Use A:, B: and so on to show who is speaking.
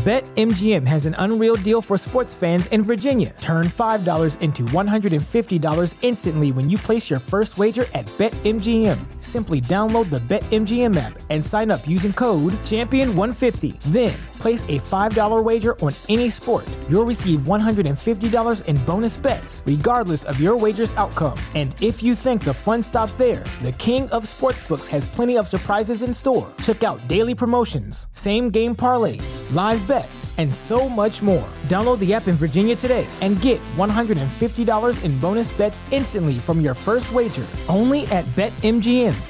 A: BetMGM has an unreal deal for sports fans in Virginia. Turn $5 into $150 instantly when you place your first wager at BetMGM. Simply download the BetMGM app and sign up using code Champion150. Then place a $5 wager on any sport. You'll receive $150 in bonus bets, regardless of your wager's outcome. And if you think the fun stops there, the King of Sportsbooks has plenty of surprises in store. Check out daily promotions, same game parlays, live bets, and so much more. Download the app in Virginia today and get $150 in bonus bets instantly from your first wager only at BetMGM.